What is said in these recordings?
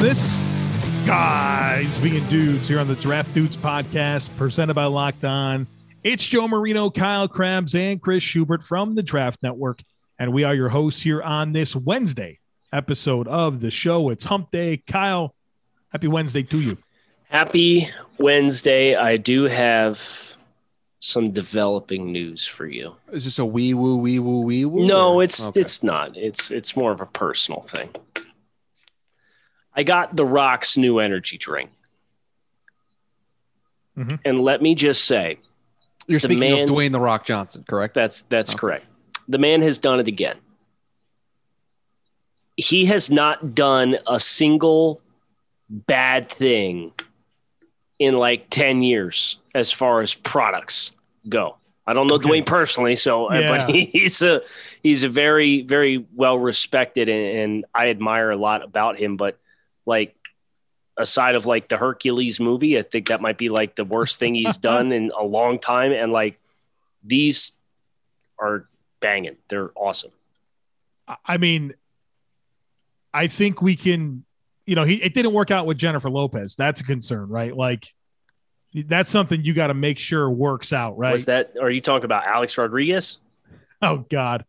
this guys being dudes here on the Draft Dudes podcast presented by Locked On. It's Joe Marino, Kyle Crabbs, and Chris Schubert from the Draft Network, and we are your hosts here on this Wednesday episode of the show. It's Hump Day. Kyle, happy Wednesday to you. Happy Wednesday. I do have some developing news for you. Is this a wee woo wee woo wee woo? No, or- it's Okay. it's not. It's it's more of a personal thing. I got the Rock's new energy drink. Mhm. And let me just say, You're speaking man- of Dwayne the Rock Johnson, correct? That's that's Okay. correct. The man has done it again. He has not done a single bad thing in like 10 years as far as products go. I don't know Okay. Dwayne personally, so uh, Yeah. but he's a he's a very very well respected and, and I admire a lot about him. But like aside of like the Hercules movie, I think that might be like the worst thing he's done in a long time. And like these are banging. They're awesome. I- I mean, I think we can, you know, he it didn't work out with Jennifer Lopez. That's a concern, right? Like that's something you got to make sure works out, right? Was that? Are you talking about Alex Rodriguez? oh God.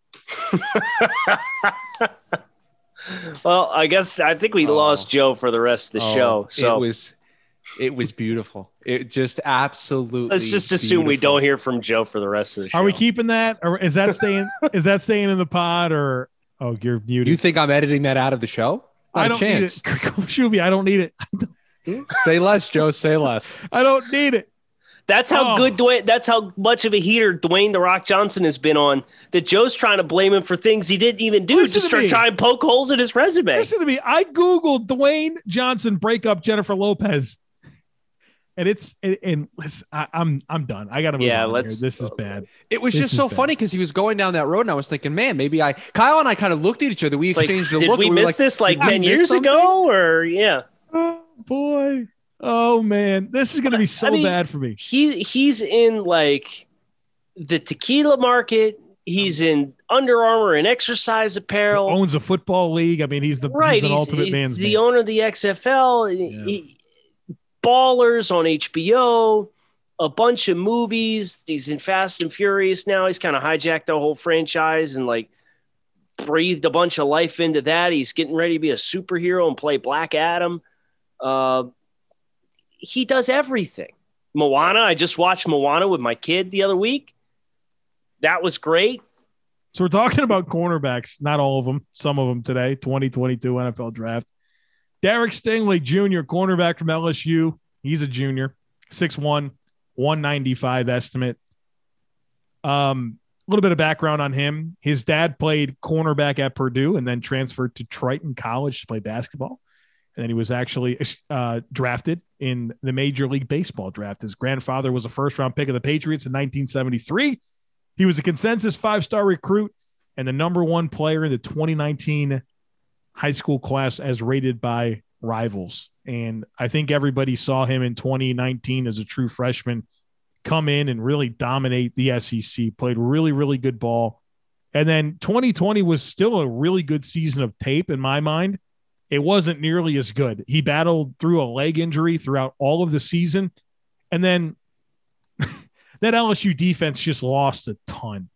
Well, I guess I think we Oh. lost Joe for the rest of the Oh, show. So it was it was beautiful. It just absolutely let's just assume we don't hear from Joe for the rest of the show. Are we keeping that, or is that staying? is that staying in the pod, or oh, you're muted? You think I'm editing that out of the show? Not I a don't chance. need it. Shuby, I don't need it. Say less, Joe. Say less. I don't need it. That's how Oh. good Dwayne. That's how much of a heater Dwayne the Rock Johnson has been on. That Joe's trying to blame him for things he didn't even do. Listen just to start me. trying to poke holes in his resume. Listen to me. I googled Dwayne Johnson breakup Jennifer Lopez, and it's and, and listen, I, I'm I'm done. I got to move Yeah, on here. let's- This is bad. It was This just so bad. funny because he was going down that road, and I was thinking, man, maybe I. Kyle and I kind of looked at each other. We It's like, exchanged a did look. we and were miss this like ten years something? ago? Or yeah, Oh boy. Oh man, this is gonna be so I mean- bad for me. he he's in like the tequila market. He's in Under Armour and exercise apparel. Owns a football league. I mean, he's the right, He's he's, ultimate he's man's the man. owner of the XFL. Yeah. He- ballers on HBO. A bunch of movies. He's in Fast and Furious now. He's kind of hijacked the whole franchise and like breathed a bunch of life into that. He's getting ready to be a superhero and play Black Adam. Uh, he does everything. Moana. I just watched Moana with my kid the other week. That was great. So we're talking about cornerbacks, not all of them, some of them today, 2022 NFL draft. Derek Stingley Jr., cornerback from LSU. He's a junior, 6'1, 195 estimate. Um, a little bit of background on him. His dad played cornerback at Purdue and then transferred to Triton College to play basketball. And then he was actually uh, drafted in the Major League Baseball draft. His grandfather was a first round pick of the Patriots in 1973. He was a consensus five star recruit and the number one player in the 2019 high school class as rated by rivals. And I think everybody saw him in 2019 as a true freshman come in and really dominate the SEC, played really, really good ball. And then 2020 was still a really good season of tape in my mind. It wasn't nearly as good. He battled through a leg injury throughout all of the season. And then that LSU defense just lost a ton,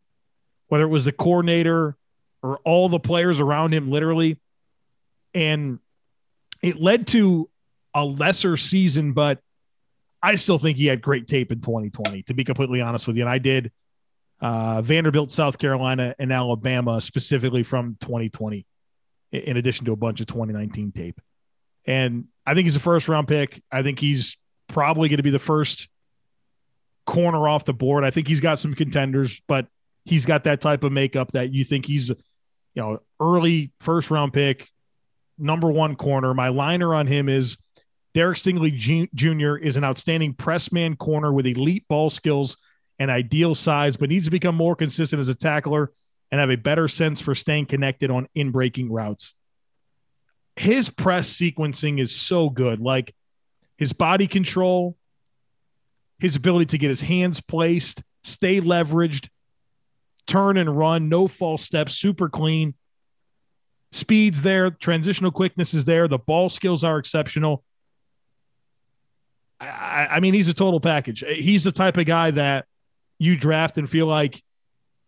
whether it was the coordinator or all the players around him, literally. And it led to a lesser season, but I still think he had great tape in 2020, to be completely honest with you. And I did uh, Vanderbilt, South Carolina, and Alabama specifically from 2020, i- in addition to a bunch of 2019 tape. And I think he's a first round pick. I think he's probably going to be the first corner off the board. I think he's got some contenders, but he's got that type of makeup that you think he's, you know, early first round pick, number one corner. My liner on him is Derek Stingley Jr. is an outstanding press man corner with elite ball skills and ideal size, but needs to become more consistent as a tackler and have a better sense for staying connected on in breaking routes. His press sequencing is so good. Like his body control, his ability to get his hands placed, stay leveraged, turn and run, no false steps, super clean. Speed's there, transitional quickness is there, the ball skills are exceptional. I, I mean, he's a total package. He's the type of guy that you draft and feel like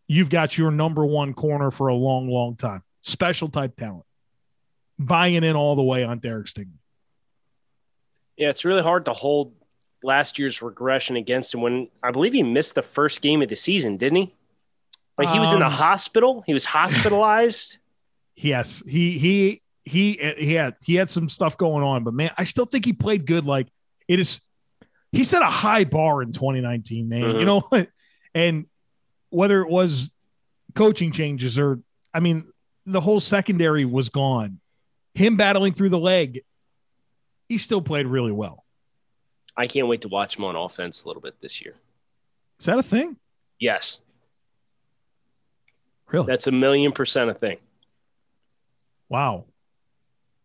you've got your number one corner for a long, long time. Special type talent. Buying in all the way on Derek Stingley. Yeah, it's really hard to hold last year's regression against him when I believe he missed the first game of the season, didn't he? Like he was in the Um, hospital. He was hospitalized. Yes, he he he he had he had some stuff going on, but man, I still think he played good. Like it is, he set a high bar in 2019, man. Mhm. You know what? And whether it was coaching changes or, I mean, the whole secondary was gone. Him battling through the leg, he still played really well. I can't wait to watch him on offense a little bit this year. Is that a thing? Yes, Really? that's a million percent a thing. Wow.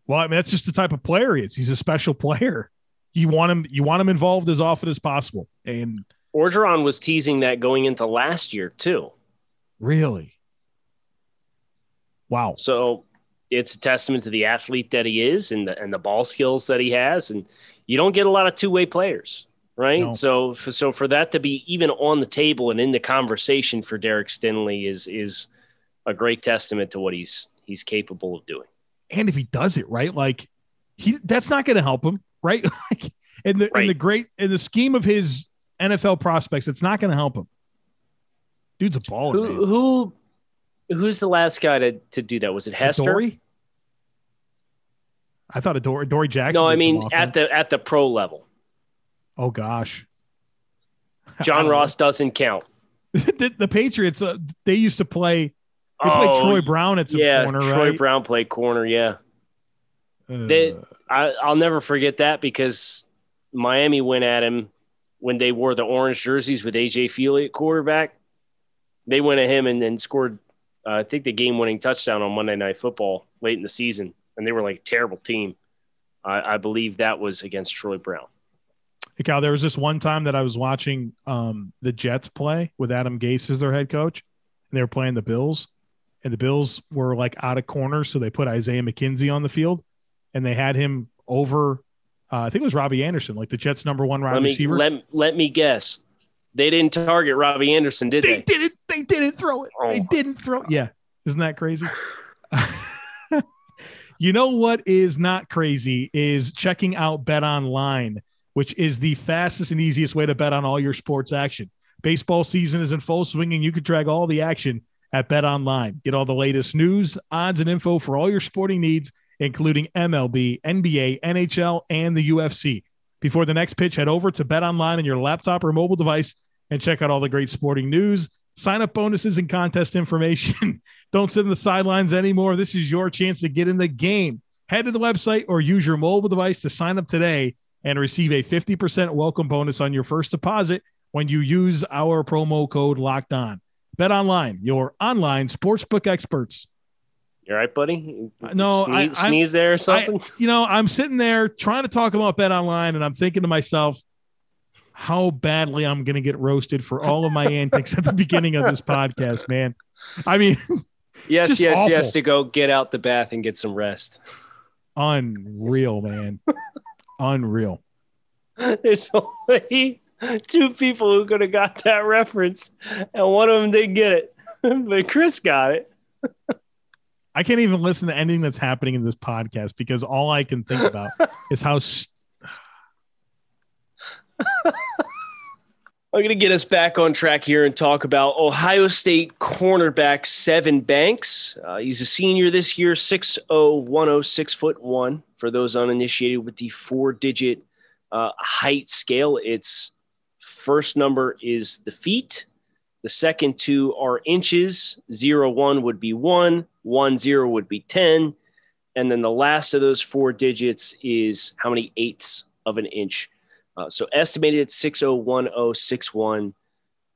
Well, I mean, that's just the type of player he is. He's a special player. You want him, you want him involved as often as possible. And Orgeron was teasing that going into last year too. really, wow. So it's a testament to the athlete that he is and the, and the ball skills that he has. And you don't get a lot of two way players, right? No. So, for, so for that to be even on the table and in the conversation for Derek Stingley is, is a great testament to what he's, he's capable of doing. And if he does it right, like he, that's not going to help him, right? like in the in Right. the great in the scheme of his NFL prospects, it's not going to help him. Dude's a baller. Who, who, who's the last guy to, to do that? Was it Hester? Dory? I thought of Dory, Dory Jackson. No, I mean at the, at the pro level, oh gosh, John don't know. Ross doesn't count. the, the Patriots. Uh, they used to play. They played Oh, Troy Brown at some yeah, corner, Troy right? Brown played corner. Yeah. Uh, They- I, I'll never forget that because Miami went at him when they wore the orange jerseys with AJ Feeley at quarterback. They went at him and then scored, uh, I think, the game winning touchdown on Monday Night Football late in the season. And they were like a terrible team. I, I believe that was against Troy Brown. Hey, Cal, there was this one time that I was watching um, the Jets play with Adam Gase as their head coach, and they were playing the Bills, and the Bills were like out of corners, so they put Isaiah McKenzie on the field, and they had him over. Uh, I think it was Robbie Anderson, like the Jets' number one wide Let me, receiver. let, let me guess. They didn't target Robbie Anderson, did they they? didn't. They didn't throw it. They Oh. didn't throw. Yeah, isn't that crazy? you know what is not crazy is checking out Bet Online, which is the fastest and easiest way to bet on all your sports action. Baseball season is in full swing, and you can track all the action at Bet Online. Get all the latest news, odds, and info for all your sporting needs, including MLB, NBA, NHL, and the UFC. Before the next pitch, head over to Bet Online on your laptop or mobile device and check out all the great sporting news, sign up bonuses, and contest information. Don't sit on the sidelines anymore. This is your chance to get in the game. Head to the website or use your mobile device to sign up today and receive a 50% welcome bonus on your first deposit when you use our promo code locked on. Bet online, your online sportsbook experts. You all right, buddy? Uh, no, I- sneeze, I'm- sneeze there or I, something? you know, I'm sitting there trying to talk about Bet Online, and I'm thinking to myself, how badly I'm going to get roasted for all of my antics at the beginning of this podcast, man. I mean, yes, yes, yes. awful. To go get out the bath and get some rest. unreal, man. unreal. There's only two people who could have got that reference, and one of them didn't get it, but Chris got it. I can't even listen to anything that's happening in this podcast because all I can think about is how s- I'm going to get us back on track here and talk about Ohio State cornerback Sevyn Banks. Uh, he's a senior this year, 6'0, 106 foot one. For those uninitiated with the four digit uh, height scale, its first number is the feet. The second two are inches. Zero, one would be one, one, zero would be 10. And then the last of those four digits is how many eighths of an inch. Uh, so estimated at 601061,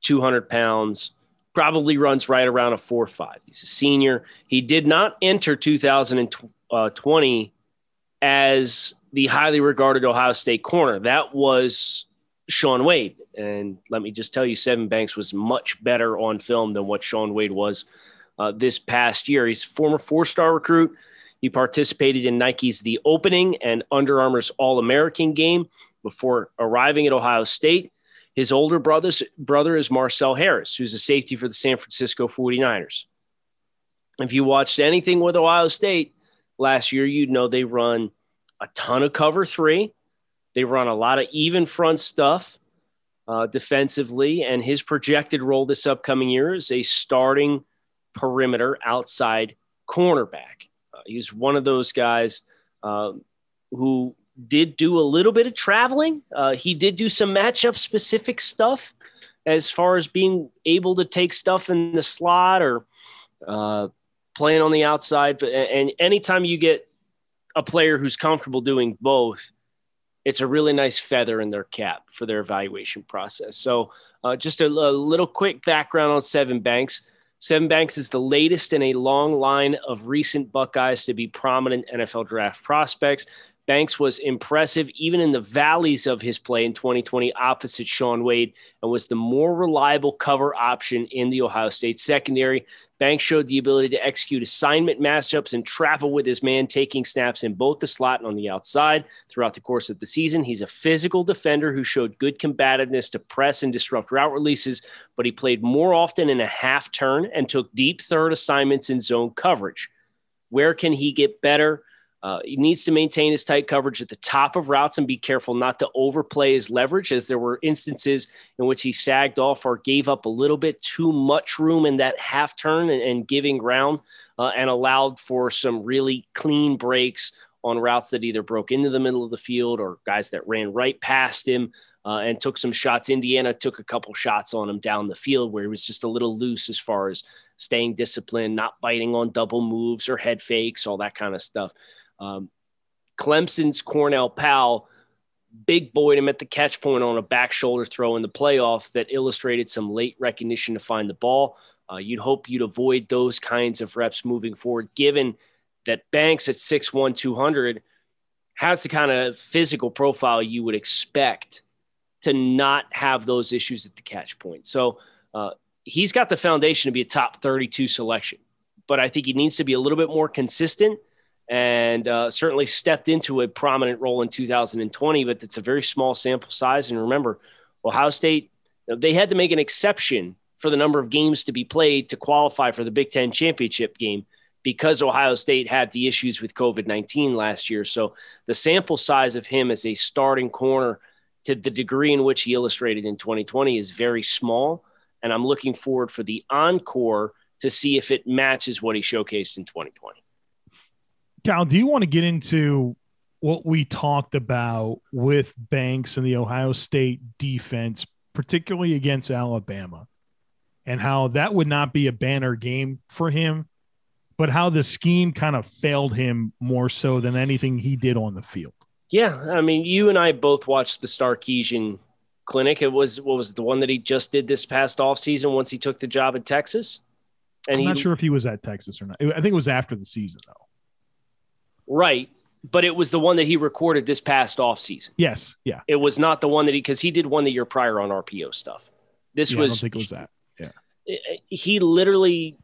200 pounds, probably runs right around a four five. He's a senior. He did not enter 2020 as the highly regarded Ohio State corner. That was Shaun Wade. And let me just tell you, Sevyn Banks was much better on film than what Shaun Wade was uh, this past year. He's a former four star recruit. He participated in Nike's The Opening and Under Armour's All American game before arriving at Ohio State. His older brother's, brother is Marcell Harris, who's a safety for the San Francisco 49ers. If you watched anything with Ohio State last year, you'd know they run a ton of cover three. They run a lot of even front stuff uh, defensively, and his projected role this upcoming year is a starting perimeter outside cornerback. Uh, he's one of those guys uh, who did do a little bit of traveling. Uh, he did do some matchup specific stuff as far as being able to take stuff in the slot or uh, playing on the outside. But and anytime you get a player who's comfortable doing both, it's a really nice feather in their cap for their evaluation process. So, uh, just a, a, little quick background on Sevyn Banks. Sevyn Banks is the latest in a long line of recent Buckeyes to be prominent NFL draft prospects. Banks was impressive even in the valleys of his play in 2020 opposite Shaun Wade and was the more reliable cover option in the Ohio State secondary. Banks showed the ability to execute assignment matchups and travel with his man, taking snaps in both the slot and on the outside throughout the course of the season. He's a physical defender who showed good combativeness to press and disrupt route releases, but he played more often in a half turn and took deep third assignments in zone coverage. Where can he get better? Uh, he needs to maintain his tight coverage at the top of routes and be careful not to overplay his leverage, as there were instances in which he sagged off or gave up a little bit too much room in that half turn and, and giving ground uh, and allowed for some really clean breaks on routes that either broke into the middle of the field or guys that ran right past him uh, and took some shots. Indiana took a couple shots on him down the field where he was just a little loose as far as staying disciplined, not biting on double moves or head fakes, all that kind of stuff. Um, Clemson's Cornell Powell big boyed him at the catch point on a back shoulder throw in the playoff that illustrated some late recognition to find the ball. Uh, you'd hope you'd avoid those kinds of reps moving forward, given that Banks at 6'1, 200 has the kind of physical profile you would expect to not have those issues at the catch point. So uh, he's got the foundation to be a top 32 selection, but I think he needs to be a little bit more consistent and uh, certainly stepped into a prominent role in 2020, but it's a very small sample size. And remember, Ohio State, they had to make an exception for the number of games to be played to qualify for the Big Ten championship game because Ohio State had the issues with COVID 19 last year. So the sample size of him as a starting corner to the degree in which he illustrated in 2020 is very small. And I'm looking forward for the encore to see if it matches what he showcased in 2020. Cal, do you want to get into what we talked about with Banks and the Ohio State defense, particularly against Alabama, and how that would not be a banner game for him, but how the scheme kind of failed him more so than anything he did on the field? Yeah, I mean, you and I both watched the Sarkisian clinic. It was what was it, the one that he just did this past off season once he took the job at Texas. And I'm he, not sure if he was at Texas or not. I think it was after the season though. Right. But it was the one that he recorded this past off season. Yes. Yeah. It was not the one that he, because he did one the year prior on RPO stuff. This yeah, was, I don't think it was that. Yeah. He literally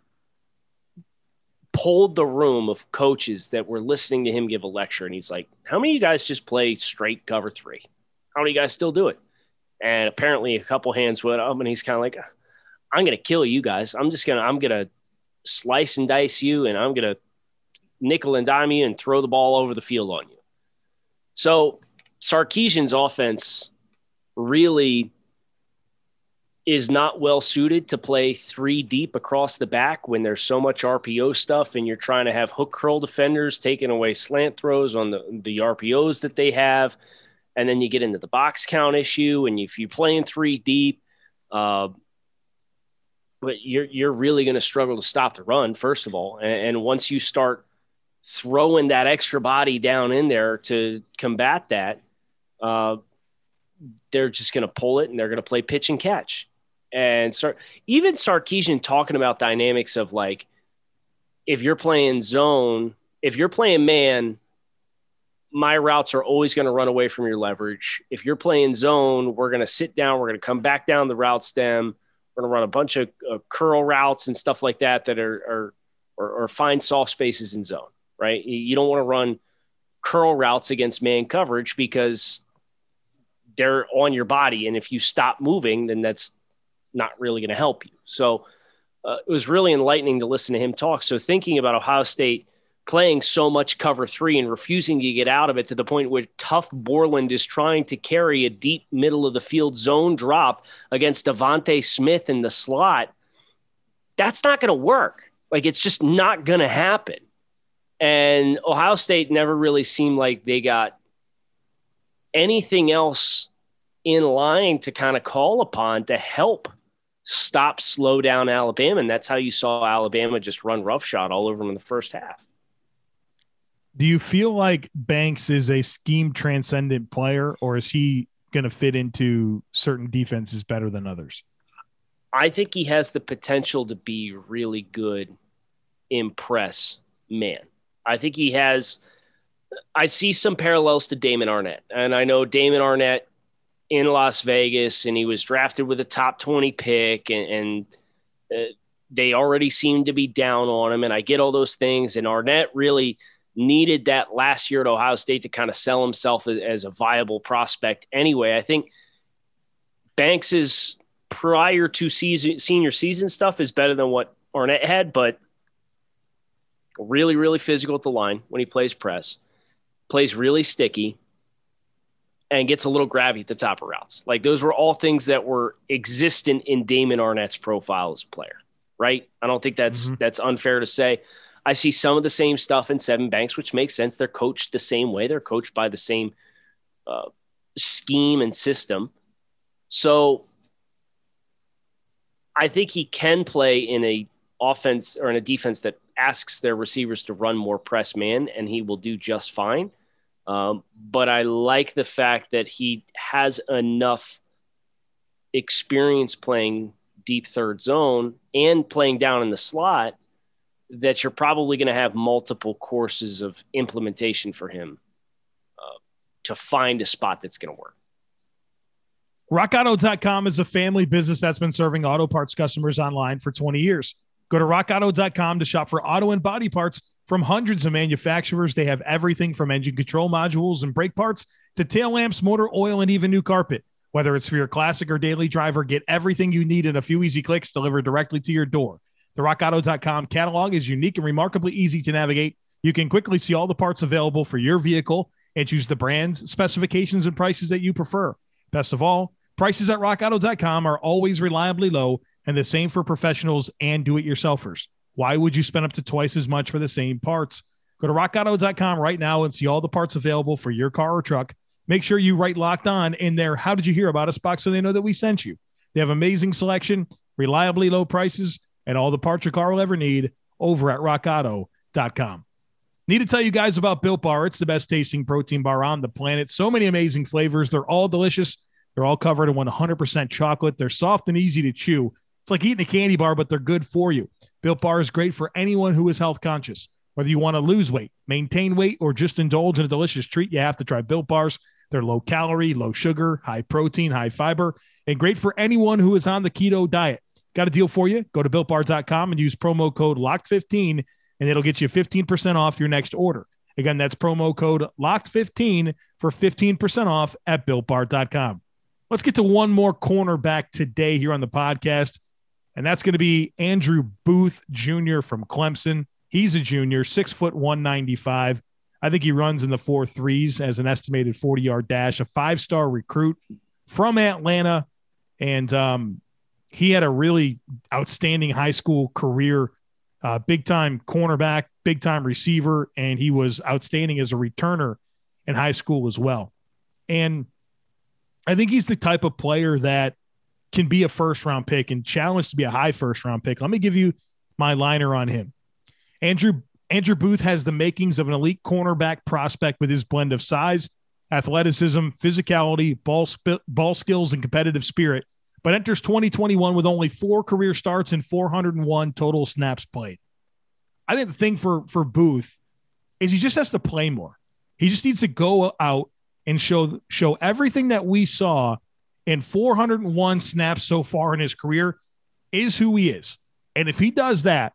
pulled the room of coaches that were listening to him give a lecture. And he's like, How many of you guys just play straight cover three? How many of you guys still do it? And apparently a couple hands went up and he's kind of like, I'm going to kill you guys. I'm just going to, I'm going to slice and dice you and I'm going to nickel and dime you and throw the ball over the field on you. So Sarkisian's offense really is not well suited to play three deep across the back when there's so much RPO stuff and you're trying to have hook curl defenders taking away slant throws on the, the RPOs that they have. And then you get into the box count issue. And if you're playing three deep, uh, but you're, you're really going to struggle to stop the run, first of all. And, and once you start throwing that extra body down in there to combat that, uh, they're just going to pull it and they're going to play pitch and catch. And even Sarkisian talking about dynamics of like, if you're playing zone, if you're playing man, my routes are always going to run away from your leverage. If you're playing zone, we're going to sit down, we're going to come back down the route stem. We're going to run a bunch of uh, curl routes and stuff like that that are, are or, or find soft spaces in zone right? You don't want to run curl routes against man coverage because they're on your body. And if you stop moving, then that's not really going to help you. So uh, it was really enlightening to listen to him talk. So thinking about Ohio State playing so much cover three and refusing to get out of it to the point where Tuf Borland is trying to carry a deep middle of the field zone drop against DeVonta Smith in the slot. That's not going to work. Like it's just not going to happen. And Ohio State never really seemed like they got anything else in line to kind of call upon to help stop, slow down Alabama. And that's how you saw Alabama just run roughshod all over them in the first half. Do you feel like Banks is a scheme transcendent player, or is he going to fit into certain defenses better than others? I think he has the potential to be really good impress man. I think he has. I see some parallels to Damon Arnette, and I know Damon Arnette in Las Vegas, and he was drafted with a top twenty pick, and, and uh, they already seemed to be down on him. And I get all those things, and Arnette really needed that last year at Ohio State to kind of sell himself as a viable prospect. Anyway, I think Banks's prior to season senior season stuff is better than what Arnette had, but really, really physical at the line when he plays press, plays really sticky, and gets a little grabby at the top of routes. Like those were all things that were existent in Damon Arnette's profile as a player, right? I don't think that's mm-hmm. that's unfair to say. I see some of the same stuff in Sevyn Banks, which makes sense. They're coached the same way. They're coached by the same uh, scheme and system. So I think he can play in a offense or in a defense that asks their receivers to run more press man, and he will do just fine. Um, but I like the fact that he has enough experience playing deep third zone and playing down in the slot that you're probably going to have multiple courses of implementation for him uh, to find a spot that's going to work. RockAuto.com is a family business that's been serving auto parts customers online for 20 years. Go to rockauto.com to shop for auto and body parts from hundreds of manufacturers. They have everything from engine control modules and brake parts to tail lamps, motor oil, and even new carpet. Whether it's for your classic or daily driver, get everything you need in a few easy clicks delivered directly to your door. The rockauto.com catalog is unique and remarkably easy to navigate. You can quickly see all the parts available for your vehicle and choose the brands, specifications, and prices that you prefer. Best of all, prices at rockauto.com are always reliably low and the same for professionals and do it yourselfers. Why would you spend up to twice as much for the same parts? Go to rockauto.com right now and see all the parts available for your car or truck. Make sure you write locked on in there. How did you hear about us box so they know that we sent you? They have amazing selection, reliably low prices, and all the parts your car will ever need over at rockauto.com. Need to tell you guys about Built Bar. It's the best tasting protein bar on the planet. So many amazing flavors. They're all delicious. They're all covered in 100% chocolate. They're soft and easy to chew. It's like eating a candy bar, but they're good for you. Built Bar is great for anyone who is health conscious. Whether you want to lose weight, maintain weight, or just indulge in a delicious treat, you have to try Built Bars. They're low calorie, low sugar, high protein, high fiber, and great for anyone who is on the keto diet. Got a deal for you? Go to builtbar.com and use promo code LOCKED15, and it'll get you 15% off your next order. Again, that's promo code LOCKED15 for 15% off at builtbar.com. Let's get to one more cornerback today here on the podcast, and that's going to be Andrew Booth Jr. from Clemson. He's a junior, six foot 195. I think he runs in the four threes as an estimated 40 yard dash, a five star recruit from Atlanta. And um, he had a really outstanding high school career, uh, big time cornerback, big time receiver, and he was outstanding as a returner in high school as well. And I think he's the type of player that can be a first round pick and challenge to be a high first round pick. Let me give you my liner on him. Andrew Andrew Booth has the makings of an elite cornerback prospect with his blend of size, athleticism, physicality, ball sp- ball skills, and competitive spirit but enters 2021 with only four career starts and 401 total snaps played. I think the thing for for Booth is he just has to play more. He just needs to go out and show show everything that we saw in 401 snaps so far in his career is who he is. And if he does that,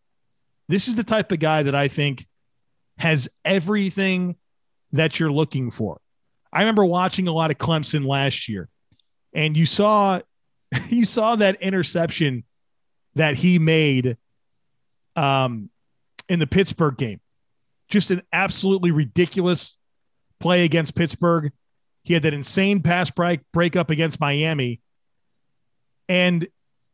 this is the type of guy that I think has everything that you're looking for. I remember watching a lot of Clemson last year, and you saw you saw that interception that he made um, in the Pittsburgh game. Just an absolutely ridiculous play against Pittsburgh. He had that insane pass break breakup against Miami. And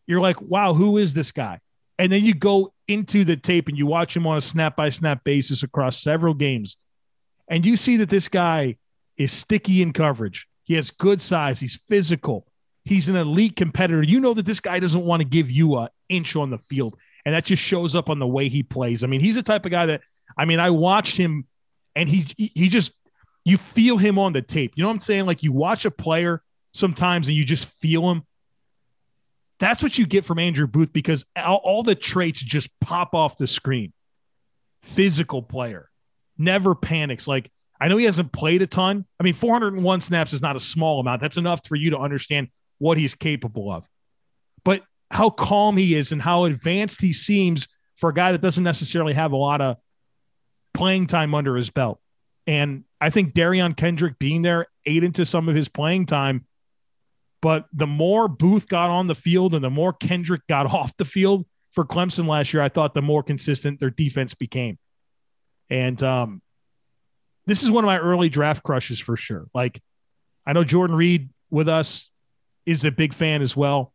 you're like, wow, who is this guy? And then you go into the tape and you watch him on a snap by snap basis across several games. And you see that this guy is sticky in coverage. He has good size. He's physical. He's an elite competitor. You know that this guy doesn't want to give you an inch on the field. And that just shows up on the way he plays. I mean, he's the type of guy that, I mean, I watched him and he, he just, you feel him on the tape. You know what I'm saying? Like you watch a player sometimes and you just feel him. That's what you get from Andrew Booth because all, all the traits just pop off the screen. Physical player, never panics. Like I know he hasn't played a ton. I mean, 401 snaps is not a small amount. That's enough for you to understand what he's capable of. But how calm he is and how advanced he seems for a guy that doesn't necessarily have a lot of playing time under his belt. And I think Derion Kendrick being there ate into some of his playing time. But the more Booth got on the field and the more Kendrick got off the field for Clemson last year, I thought the more consistent their defense became. And um, this is one of my early draft crushes for sure. Like, I know Jordan Reid with us is a big fan as well.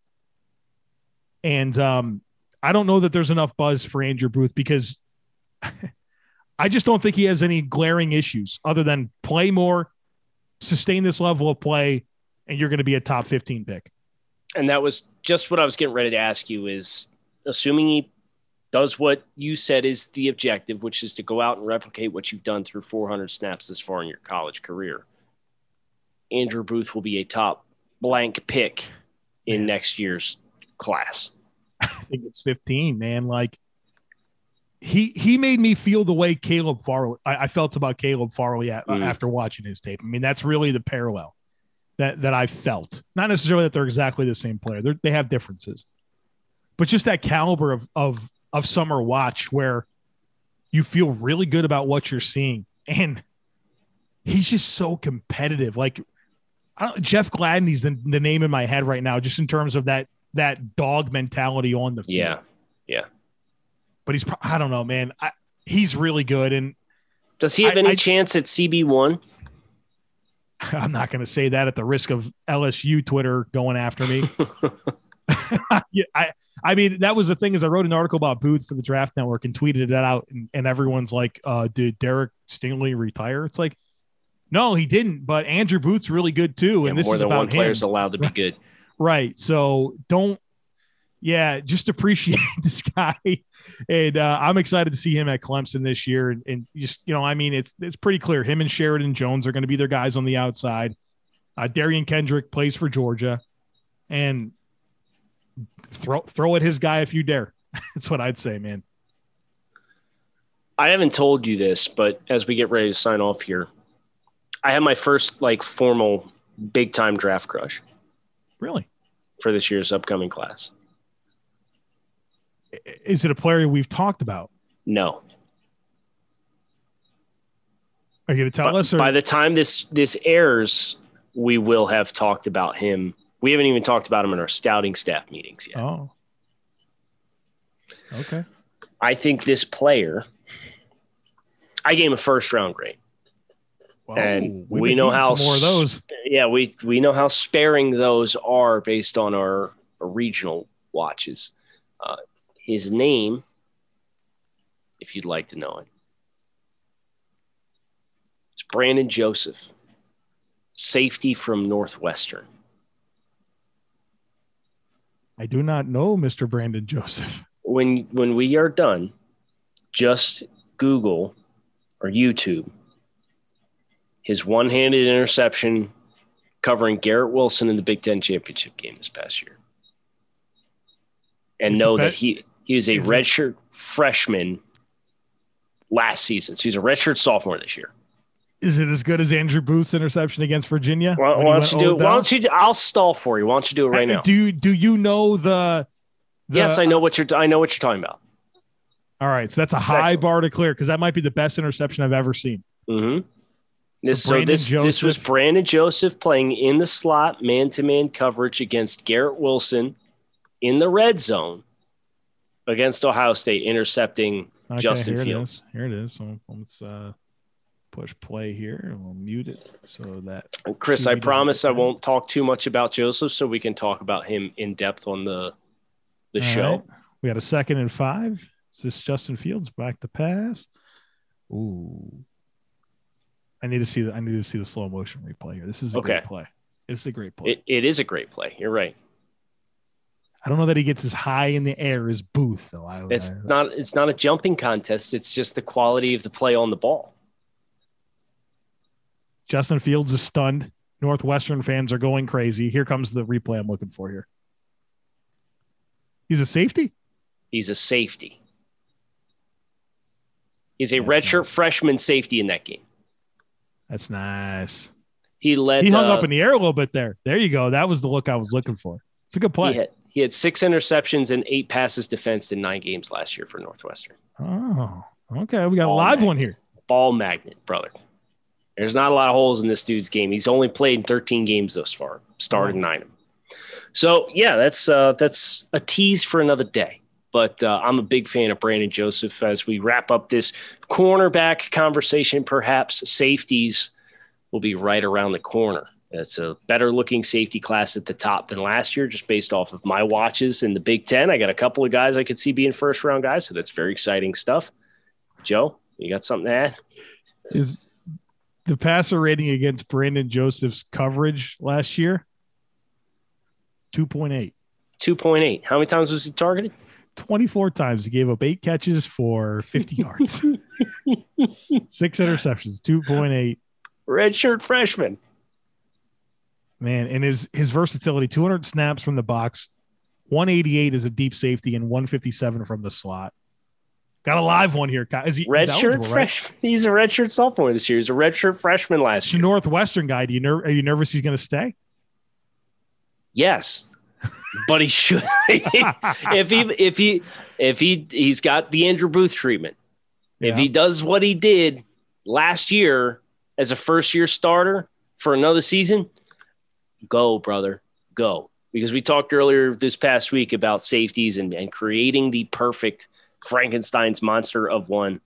And um, I don't know that there's enough buzz for Andrew Booth because I just don't think he has any glaring issues other than play more, sustain this level of play, and you're going to be a top 15 pick. And that was just what I was getting ready to ask you is assuming he does what you said is the objective, which is to go out and replicate what you've done through 400 snaps this far in your college career. Andrew Booth will be a top blank pick in next year's class. I think it's 15, man. Like he he made me feel the way Caleb Farley I, I felt about Caleb Farley at, mm. after watching his tape. I mean, that's really the parallel that that I felt. Not necessarily that they're exactly the same player. They're, they have differences, but just that caliber of of of summer watch where you feel really good about what you're seeing, and he's just so competitive. Like Jeff Gladney's the, the name in my head right now, just in terms of that that dog mentality on the field. Yeah, yeah. But he's I don't know, man. I, he's really good. And does he have I, any I, chance at CB one? I'm not going to say that at the risk of LSU Twitter going after me. yeah, I I mean that was the thing is I wrote an article about Booth for the Draft Network and tweeted that out, and, and everyone's like, uh, "Did Derek Stingley retire?" It's like, no, he didn't. But Andrew Booth's really good too, and this more is than about one player's him. allowed to be good. right. So don't. Yeah, just appreciate this guy, and uh, I'm excited to see him at Clemson this year. And, and, just you know, I mean, it's it's pretty clear him and Sheridan Jones are going to be their guys on the outside. Uh, Derion Kendrick plays for Georgia, and throw throw at his guy if you dare. That's what I'd say, man. I haven't told you this, but as we get ready to sign off here, I have my first like formal big time draft crush. Really? For this year's upcoming class. Is it a player we've talked about? No. Are you going to tell by, us? Or? By the time this this airs, we will have talked about him. We haven't even talked about him in our scouting staff meetings yet. Oh. Okay. I think this player. I gave him a first round grade and we know how more of those. Yeah, we we know how sparing those are based on our, our regional watches. Uh, his name, if you'd like to know it, it's Brandon Joseph, safety from Northwestern. I do not know Mr. Brandon Joseph. When when we are done, just Google or YouTube his one handed interception covering Garrett Wilson in the Big Ten championship game this past year. And know that he, he was a redshirt freshman last season. So he's a redshirt sophomore this year. Is it as good as Andrew Booth's interception against Virginia? Why, why don't you do it? Why don't you? I'll stall for you. Why don't you do it right now? Do you do you know the, the? yes, I know what you're. I know what you're talking about. All right, so that's a high Excellent. bar to clear because that might be the best interception I've ever seen. Mm-hmm. This, so Brandon this this was Brandon Joseph playing in the slot, man to man coverage against Garrett Wilson in the red zone against Ohio State, intercepting. Okay, Justin here Fields. It. Here it is. So let's uh, push play here and we'll mute it so that Chris, I promise I won't talk too much about Joseph, so we can talk about him in depth on the the All show. right. We got a second and five. Is this Justin Fields back to pass? Ooh. I need to see the I need to see the slow motion replay here. This is a Okay. great play. It's a great play. It, it is a great play. You're right. I don't know that he gets as high in the air as Booth though. I, It's I- not it's not a jumping contest. It's just the quality of the play on the ball. Justin Fields is stunned. Northwestern fans are going crazy. Here comes the replay I'm looking for here. He's a safety? He's a safety. He's a That's redshirt nice. freshman safety in that game. That's nice. He led. He hung uh, up in the air a little bit there. There you go. That was the look I was looking for. It's a good play. He had, he had six interceptions and eight passes defensed in nine games last year for Northwestern. Oh, okay. We got a live magnet. one here. Ball magnet, brother. There's not a lot of holes in this dude's game. He's only played 13 games thus far, started nine of them. So yeah, that's uh, that's a tease for another day. But uh, I'm a big fan of Brandon Joseph. As we wrap up this cornerback conversation, perhaps safeties will be right around the corner. It's a better looking safety class at the top than last year, just based off of my watches in the Big Ten. I got a couple of guys I could see being first round guys, so that's very exciting stuff. Joe, you got something to add? Is the passer rating against Brandon Joseph's coverage last year? 2.8. 2.8. How many times was he targeted? 24 times. He gave up eight catches for 50 yards, six interceptions, 2.8. Redshirt freshman. Man, and his his versatility 200 snaps from the box, 188 as a deep safety, and 157 from the slot. Got a live one here. Is he Redshirt right? freshman. He's a redshirt sophomore this year. He's a redshirt freshman last year. Northwestern guy. Do you ner- are you nervous he's going to stay? Yes. But he should if he if he if he he's got the Andrew Booth treatment. If Yeah. he does what he did last year as a first year starter for another season, go, brother. Go. Because we talked earlier this past week about safeties and, and creating the perfect Frankenstein's monster of one.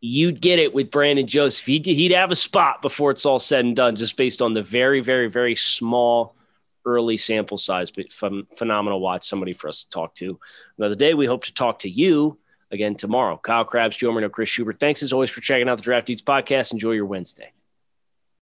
You'd get it with Brandon Joseph. He'd, he'd have a spot before it's all said and done, just based on the very, very, very small early sample size, but phen- phenomenal watch. Somebody for us to talk to another day. We hope to talk to you again tomorrow. Kyle Crabbs, Joe Marino, Chris Schubert. Thanks as always for checking out the Draft Dudes podcast. Enjoy your Wednesday.